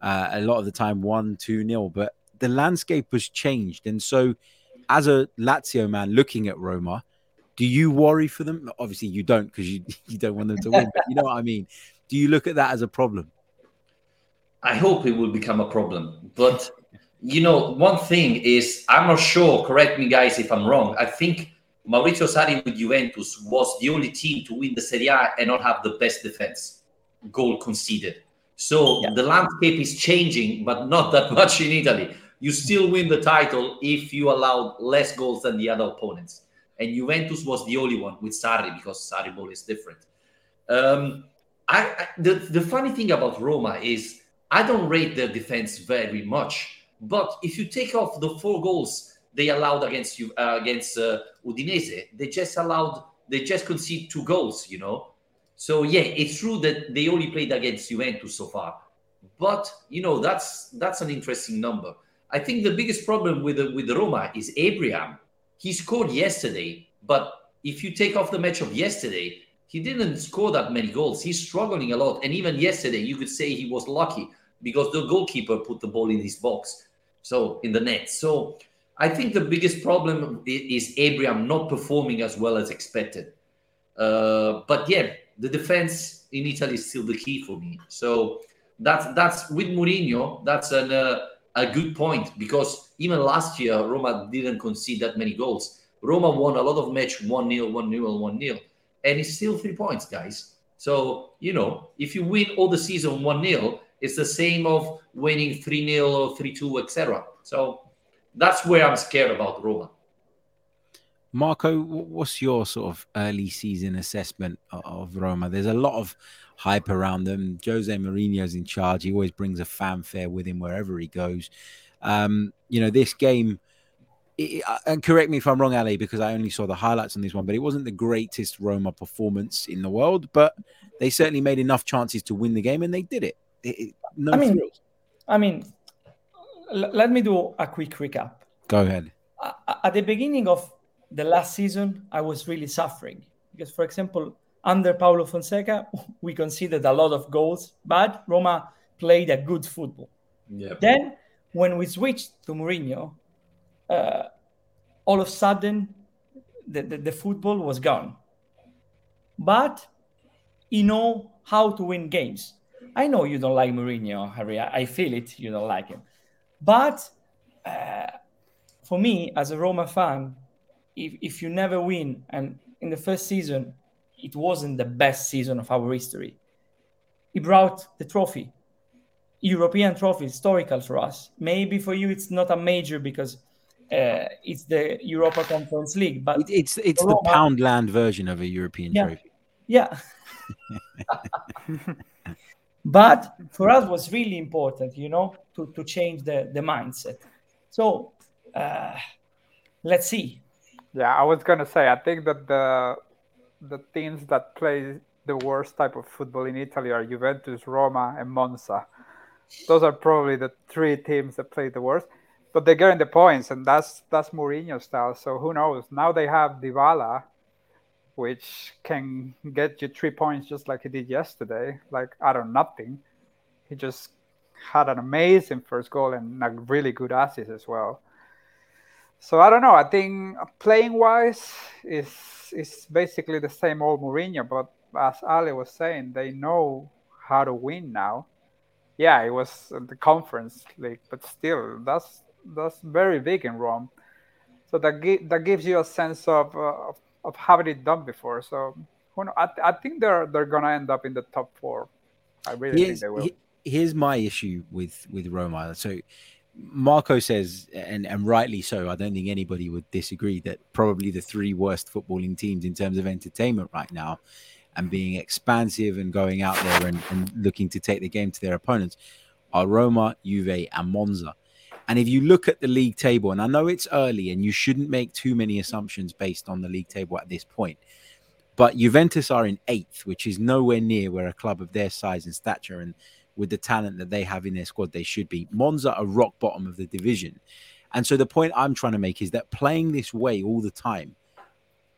Uh, a lot of the time, one, two nil. But the landscape has changed, and so as a Lazio man looking at Roma, do you worry for them? Obviously, you don't because you you don't want them to win. But you know what I mean. Do you look at that as a problem? I hope it will become a problem. But you know, one thing is I'm not sure. Correct me, guys, if I'm wrong. I think Maurizio Sarri with Juventus was the only team to win the Serie A and not have the best defense goal conceded. So yeah. the landscape is changing, but not that much in Italy. You still win the title if you allow less goals than the other opponents. And Juventus was the only one with Sarri because Sarri ball is different. Um, I, I, the the funny thing about Roma is I don't rate their defense very much, but if you take off the four goals they allowed against you uh, against uh, Udinese, they just allowed they just conceded two goals, you know. So yeah, it's true that they only played against Juventus so far, but you know that's that's an interesting number. I think the biggest problem with with Roma is Abraham. He scored yesterday, but if you take off the match of yesterday, he didn't score that many goals. He's struggling a lot. And even yesterday, you could say he was lucky because the goalkeeper put the ball in his box, so in the net. So I think the biggest problem is Abraham not performing as well as expected. Uh, but yeah, the defense in Italy is still the key for me. So that's that's with Mourinho. That's an, uh, a good point because even last year Roma didn't concede that many goals. Roma won a lot of match 1-0, 1-0, 1-0. And it's still three points, guys. So, you know, if you win all the season 1-0, it's the same of winning 3-0 or 3-2, etc. So that's where I'm scared about Roma. Marco, what's your sort of early season assessment of Roma? There's a lot of hype around them. Jose Mourinho's in charge. He always brings a fanfare with him wherever he goes. Um, you know, this game, it, uh, and correct me if I'm wrong, Ali, because I only saw the highlights on this one, but it wasn't the greatest Roma performance in the world, but they certainly made enough chances to win the game, and they did it. it, it no I mean, thrills. I mean, l- let me do a quick recap. Go ahead. At the beginning of the last season, I was really suffering because, for example, under Paulo Fonseca, we conceded a lot of goals, but Roma played a good football. Yep. Then, when we switched to Mourinho, uh, all of a sudden, the, the, the, football was gone. But you know how to win games. I know you don't like Mourinho, Harry. I, I feel it. You don't like him. But uh, for me, as a Roma fan, if, if you never win, and in the first season, it wasn't the best season of our history. He brought the trophy, European trophy, historical for us. Maybe for you it's not a major because uh, it's the Europa Conference League, but it's it's the Poundland version of a European yeah. trophy. Yeah. but for us was really important, you know, to, to change the, the mindset. So uh, let's see. Yeah, I was gonna say I think that the the teams that play the worst type of football in Italy are Juventus, Roma, and Monza. Those are probably the three teams that play the worst. But they're getting the points, and that's that's Mourinho style. So who knows? Now they have Dybala, which can get you three points just like he did yesterday, like out of nothing. He just had an amazing first goal and a really good assist as well. So I don't know. I think playing wise is is basically the same old Mourinho, but as Ali was saying, they know how to win now. Yeah, it was the conference league, but still, that's that's very big in Rome. So that gi- that gives you a sense of uh, of having it done before. So who know, I, I think they're they're gonna end up in the top four. I really here's, think they will. Here's my issue with with Roma. So Marco says, and, and rightly so, I don't think anybody would disagree that probably the three worst footballing teams in terms of entertainment right now and being expansive and going out there and, and looking to take the game to their opponents are Roma, Juve, and Monza. And if you look at the league table, and I know it's early and you shouldn't make too many assumptions based on the league table at this point, but Juventus are in eighth, which is nowhere near where a club of their size and stature and with the talent that they have in their squad, they should be. Monza are rock bottom of the division. And so the point I'm trying to make is that playing this way all the time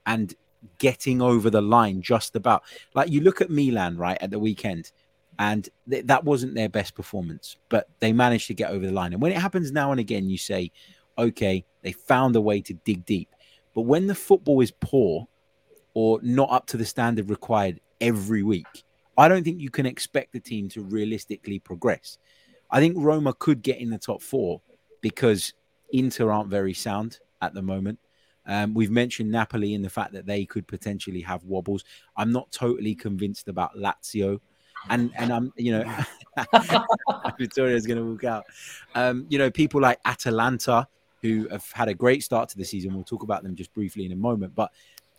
and getting over the line just about like you look at Milan right at the weekend and th- that wasn't their best performance but they managed to get over the line and when it happens now and again you say okay they found a way to dig deep but when the football is poor or not up to the standard required every week I don't think you can expect the team to realistically progress. I think Roma could get in the top four because Inter aren't very sound at the moment. Um, we've mentioned Napoli and the fact that they could potentially have wobbles. I'm not totally convinced about Lazio, and and I'm you know Vittoria's going to walk out. Um, you know people like Atalanta who have had a great start to the season. We'll talk about them just briefly in a moment, but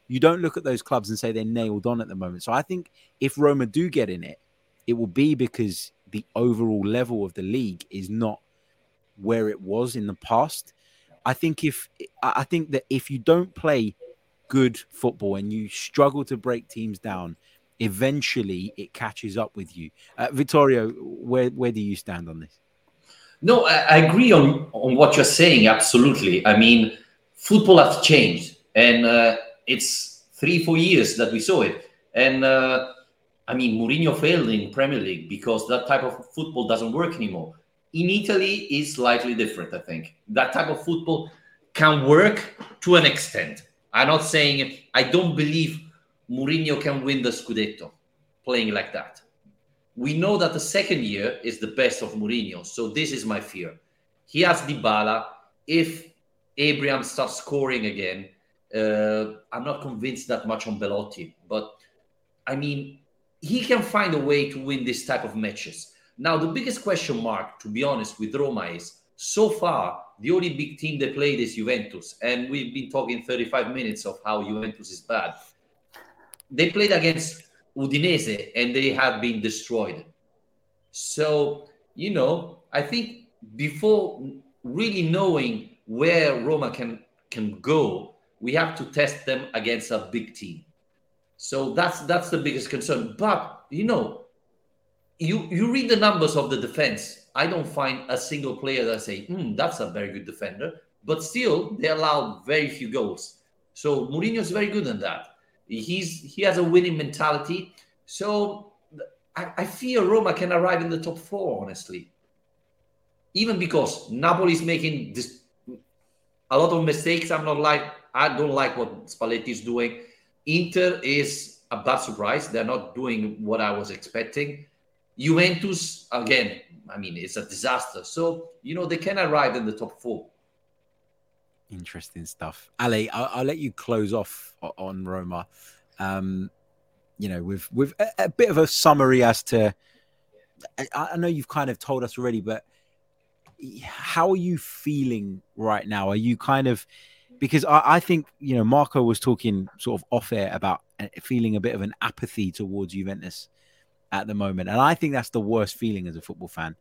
you don't look at those clubs and say they're nailed on at the moment. So I think if Roma do get in it, it will be because the overall level of the league is not where it was in the past. I think if I think that if you don't play good football and you struggle to break teams down, eventually it catches up with you. Uh, Vittorio, where where do you stand on this? No, I, I agree on on what you're saying. Absolutely. I mean, football has changed, and uh, it's three, four years that we saw it. And uh, I mean, Mourinho failed in Premier League because that type of football doesn't work anymore. In Italy, is slightly different. I think that type of football can work to an extent. I'm not saying I don't believe Mourinho can win the Scudetto playing like that. we know that the second year is the best of Mourinho. So this is my fear. He has Dybala. If Abraham starts scoring again, uh, I'm not convinced that much on Belotti. But I mean, he can find a way to win this type of matches. Now, the biggest question mark, to be honest, with Roma is so far the only big team they played is Juventus, and we've been talking 35 minutes of how Juventus is bad. They played against Udinese and they have been destroyed. So, you know, I think before really knowing where Roma can can go, we have to test them against a big team. So that's that's the biggest concern. But you know, you you read the numbers of the defense. I don't find a single player that say, hmm, that's a very good defender. But still, they allow very few goals. So Mourinho is very good in that. He's he has a winning mentality. So I, I fear Roma can arrive in the top four, honestly. Even because Napoli is making this a lot of mistakes. I'm not like I don't like what Spalletti is doing. Inter is a bad surprise. They're not doing what I was expecting. Juventus, again, I mean, it's a disaster. So, you know, they can arrive in the top four. Interesting stuff. Ali, I'll, I'll let you close off on Roma. Um, you know, with with a, a, bit of a summary as to. I, I know you've kind of told us already, but how are you feeling right now? Are you kind of because I, I, think you know Marco was talking sort of off air about uh, feeling a bit of an apathy towards Juventus at the moment, and I think that's the worst feeling as a football fan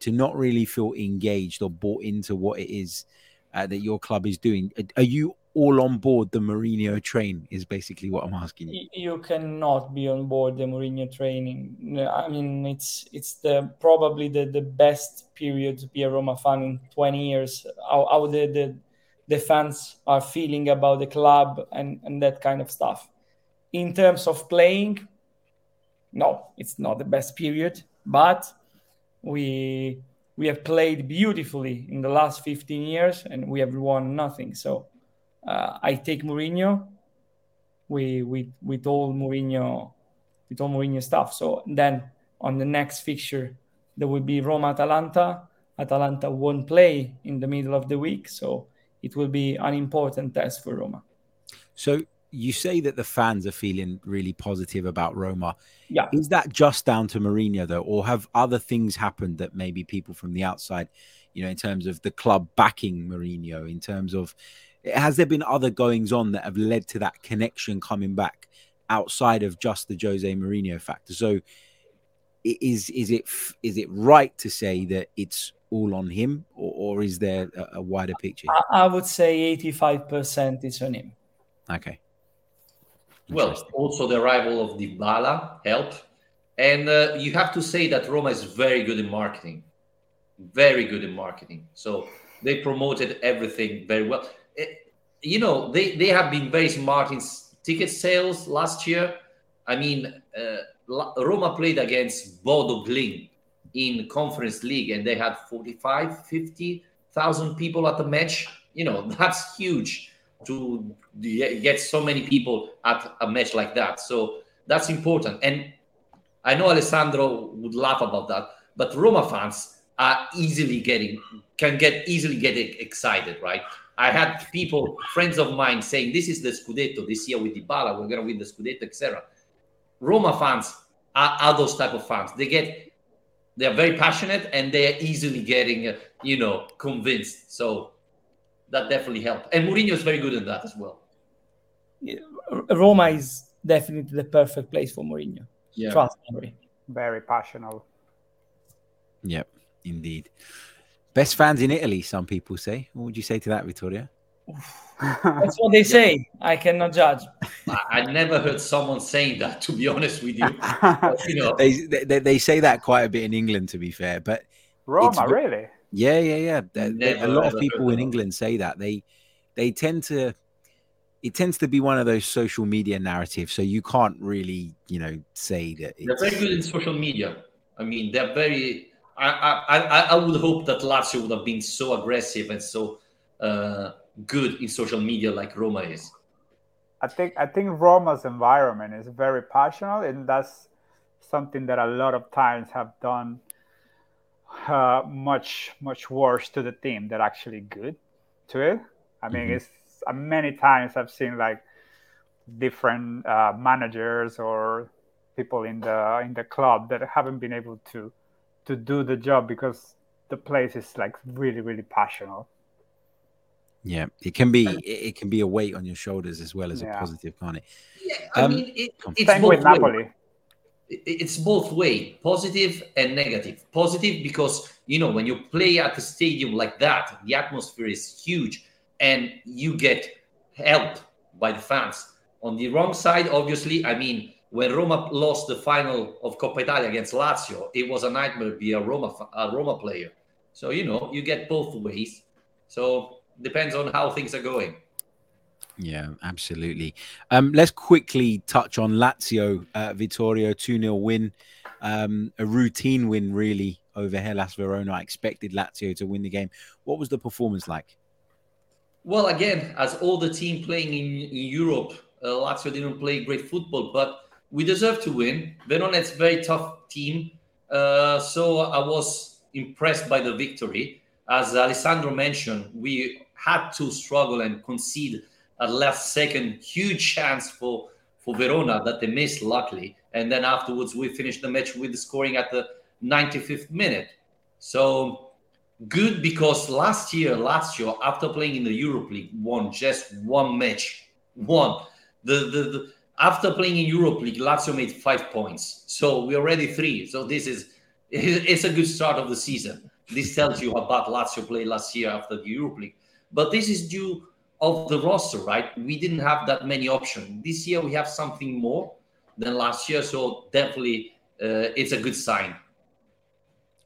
to not really feel engaged or bought into what it is uh, that your club is doing. Are you all on board the Mourinho train? Is basically what I'm asking you. You cannot be on board the Mourinho training. I mean, it's it's the probably the, the best period to be a Roma fan in 20 years. How, how the, the the fans are feeling about the club and, and that kind of stuff. In terms of playing, no, it's not the best period, but we we have played beautifully in the last 15 years and we have won nothing. So uh, I take Mourinho. We we we told Mourinho we told Mourinho stuff. So then on the next fixture there will be Roma Atalanta. Atalanta won't play in the middle of the week, so it will be an important test for Roma. So you say that the fans are feeling really positive about Roma. Yeah. Is that just down to Mourinho though, or have other things happened that maybe people from the outside, you know, in terms of the club backing Mourinho, in terms of has there been other goings on that have led to that connection coming back outside of just the Jose Mourinho factor? So is is it is it right to say that it's all on him, or, or is there a, a wider picture? I, I would say eighty-five percent is on him. Okay. Well, also the arrival of Dybala helped, and uh, you have to say that Roma is very good in marketing, very good in marketing. So they promoted everything very well. It, eh, you know, they they have been very smart in ticket sales last year. I mean, uh, Roma played against Bodo Glimt in Conference League and they had 45, 50,000 people at the match. You know, that's huge to get so many people at a match like that. So that's important. And I know Alessandro would laugh about that, but Roma fans are easily getting can get easily get excited, right? I had people, friends of mine, saying this is the Scudetto this year with Dybala, we're gonna win the Scudetto, etc. Roma fans are, are those type of fans. They get they are very passionate and they are easily getting, uh, you know, convinced. So that definitely helped. And Mourinho is very good at that as well. Yeah, Roma is definitely the perfect place for Mourinho. Yeah. Trust me. Very passionate. Yep, indeed. Best fans in Italy, some people say. What would you say to that, Vittoria? That's what they say. I cannot judge. I, I, never heard someone saying that, to be honest with you. But, you know. they, they, they say that quite a bit in England, to be fair. But Roma, really? Yeah, yeah, yeah. a lot of people in England say that. They they tend to. It tends to be one of those social media narratives, so you can't really, you know, say that. They're very good in social media. I mean, they're very. I, I, I would hope that Lazio would have been so aggressive and so uh, good in social media like Roma is. I think I think Roma's environment is very passionate, and that's something that a lot of times have done uh, much much worse to the team than actually good to it. I mean, mm-hmm. it's uh, many times I've seen like different uh, managers or people in the in the club that haven't been able to to do the job because the place is like really really passionate. Yeah, it can be it can be a weight on your shoulders as well as yeah. a positive, can't it? Yeah, I um, mean, it, it's Same with Napoli. It's both way, positive and negative. Positive because you know when you play at a stadium like that, the atmosphere is huge, and you get help by the fans. On the wrong side, obviously, I mean, when Roma lost the final of Coppa Italia against Lazio, it was a nightmare to be a Roma a Roma player. So you know you get both ways. So depends on how things are going. Yeah, absolutely. Um, let's quickly touch on Lazio, uh, Vittorio 2 0 win. Um, a routine win, really, over Hellas Verona. I expected Lazio to win the game. What was the performance like? Well, again, as all the team playing in, in Europe, uh, Lazio didn't play great football, but we deserve to win. Verona is a very tough team. Uh, so I was impressed by the victory. As Alessandro mentioned, we had to struggle and concede at last second huge chance for for Verona that they missed luckily. And then afterwards we finished the match with the scoring at the 95th minute. So good because last year last year after playing in the Europe League won just one match. One the the, the after playing in Europe League Lazio made 5 points. So we're already 3 so this is it's a good start of the season. This tells you about Lazio played last year after the Europe League but this is due of the roster, right? We didn't have that many options. This year we have something more than last year, so definitely uh, it's a good sign.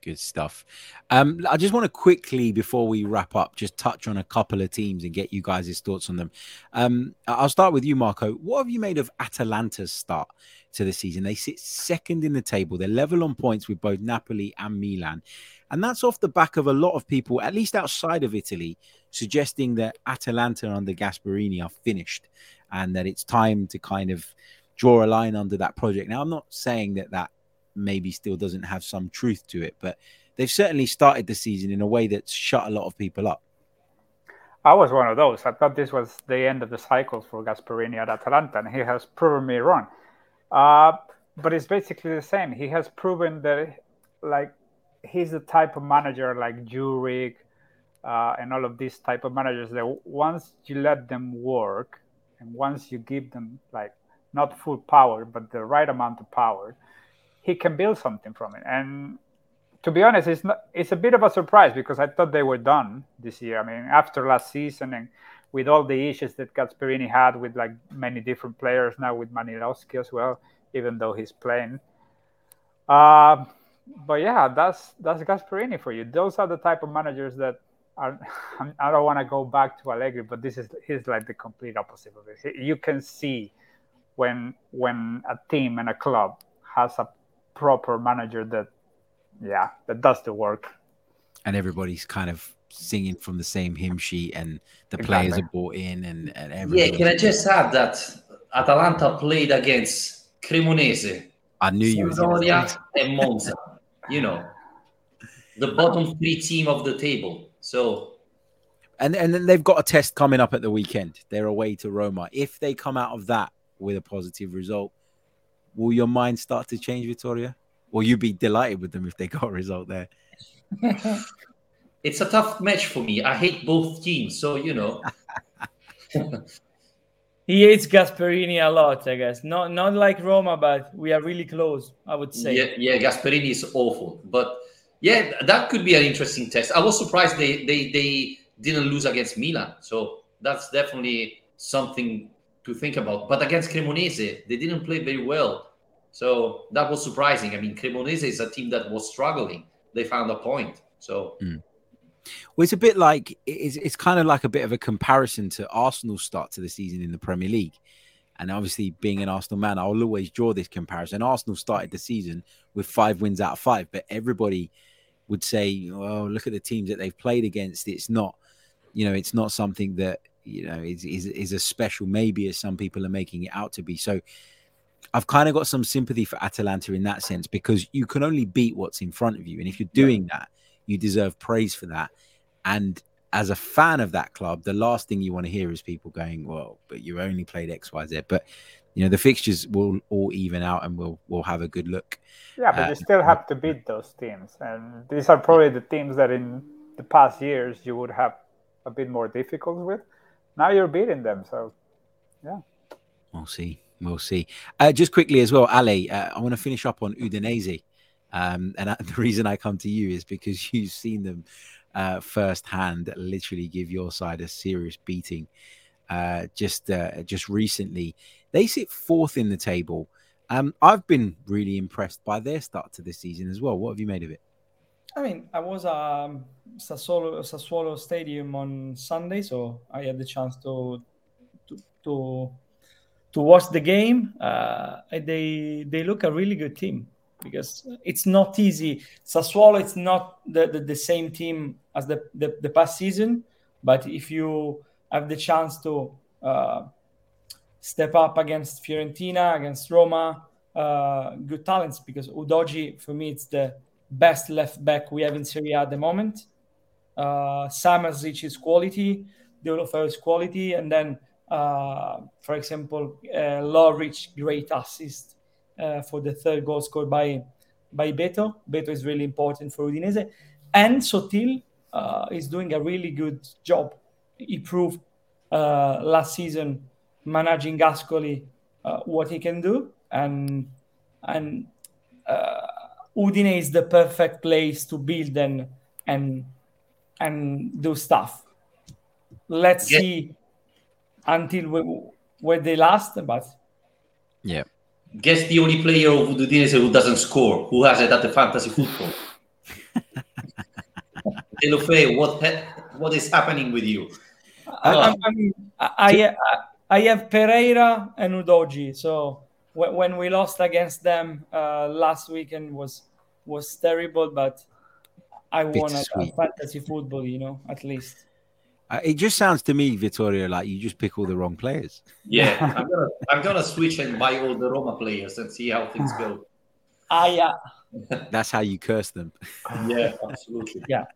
Good stuff. Um, I just want to quickly, before we wrap up, just touch on a couple of teams and get you guys' thoughts on them. Um, I'll start with you, Marco. What have you made of Atalanta's start to the season? They sit second in the table. They're level on points with both Napoli and Milan. And that's off the back of a lot of people, at least outside of Italy, suggesting that Atalanta under Gasperini are finished and that it's time to kind of draw a line under that project. Now, I'm not saying that that maybe still doesn't have some truth to it, but they've certainly started the season in a way that's shut a lot of people up. I was one of those. I thought this was the end of the cycle for Gasperini at Atalanta, and he has proven me wrong. Uh, but it's basically the same. He has proven that, like, he's the type of manager like Juric uh, and all of these type of managers that once you let them work and once you give them like not full power but the right amount of power, he can build something from it. And to be honest, it's not it's a bit of a surprise because I thought they were done this year. I mean, after last season and with all the issues that Gasperini had with like many different players now with Malinovskyi as well, even though he's playing. Uh, but yeah, that's that's Gasperini for you. Those are the type of managers that are. I don't want to go back to Allegri, but this is he's like the complete opposite of it. You can see when when a team and a club has a proper manager that, yeah, that does the work. And everybody's kind of singing from the same hymn sheet, and the exactly. players are bought in, and and Yeah, can I just add that Atalanta played against Cremonese. I knew you Sampdoria and Monza you know, the bottom three team of the table. So, and and then they've got a test coming up at the weekend. They're away to Roma. If they come out of that with a positive result, will your mind start to change, Vittoria? Will you be delighted with them if they got a result there? it's a tough match for me. I hate both teams, so you know. he hates Gasperini a lot, I guess. Not not like Roma, but we are really close. I would say. Yeah, yeah. Gasperini is awful, but yeah, that could be an interesting test. I was surprised they they they didn't lose against Milan, so that's definitely something to think about. But against Cremonese, they didn't play very well, so that was surprising. I mean, Cremonese is a team that was struggling. They found a point, so. Mm. Well, it's a bit like it's, it's kind of like a bit of a comparison to Arsenal's start to the season in the Premier League. And obviously, being an Arsenal man, I'll always draw this comparison. Arsenal started the season with five wins out of five, but everybody would say, "Well, look at the teams that they've played against. It's not, you know, it's not something that you know is is, is as special, maybe as some people are making it out to be." So, I've kind of got some sympathy for Atalanta in that sense because you can only beat what's in front of you. And if you're doing yeah. that, you deserve praise for that. And as a fan of that club, the last thing you want to hear is people going, "Well, but you only played X, Y, Z." But you know, the fixtures will all even out, and we'll we'll have a good look. Yeah, but uh, you still have to beat those teams, and these are probably the teams that in the past years you would have a bit more difficult with. Now you're beating them, so yeah. We'll see. We'll see. Uh, just quickly as well, Ali, uh, I want to finish up on Udinese. Um, and the reason I come to you is because you've seen them uh, firsthand literally give your side a serious beating uh, just uh, just recently. They sit fourth in the table. Um, I've been really impressed by their start to this season as well. What have you made of it? I mean, I was at um, Sassuolo, Sassuolo Stadium on Sunday, so I had the chance to to to, to watch the game. Uh, they they look a really good team because it's not easy. Sassuolo, it's not the, the, the same team as the, the, the, past season, but if you have the chance to uh, step up against Fiorentina, against Roma, uh, good talents, because Udogie, for me, it's the best left back we have in Serie A at the moment. Uh, Samardzic is quality, Deulofeu is quality, and then, uh, for example, uh, Lovric, great assist for the third goal scored by by Beto. Beto is really important for Udinese, and Sottil uh, is doing a really good job. He proved uh, last season managing Ascoli uh, what he can do, and and uh, Udine is the perfect place to build and and and do stuff. Let's yeah. see until we, where they last, but. Guess the only player of Udinese who doesn't score, who has it at the fantasy football. Deulofeu, what what is happening with you? I, I, mean, I, I, have Pereyra and Udogie. So when we lost against them uh, last weekend was was terrible, but I won a, a fantasy football, you know, at least. Uh, it just sounds to me, Vittorio, like you just pick all the wrong players. Yeah, I'm gonna I'm gonna switch and buy all the Roma players and see how things go. Ah, yeah. That's how you curse them. Yeah, absolutely. yeah.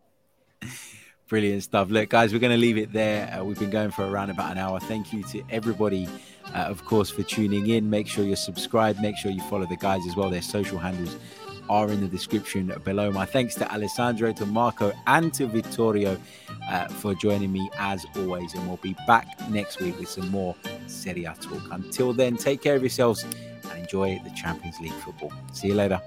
Brilliant stuff. Look, guys, we're going to leave it there. Uh, we've been going for around about an hour. Thank you to everybody, uh, of course, for tuning in. Make sure you're subscribed. Make sure you follow the guys as well. Their social handles are in the description below. My thanks to Alessandro, to Marco, and to Vittorio uh, for joining me as always. And we'll be back next week with some more Serie A talk. Until then, take care of yourselves and enjoy the Champions League football. See you later.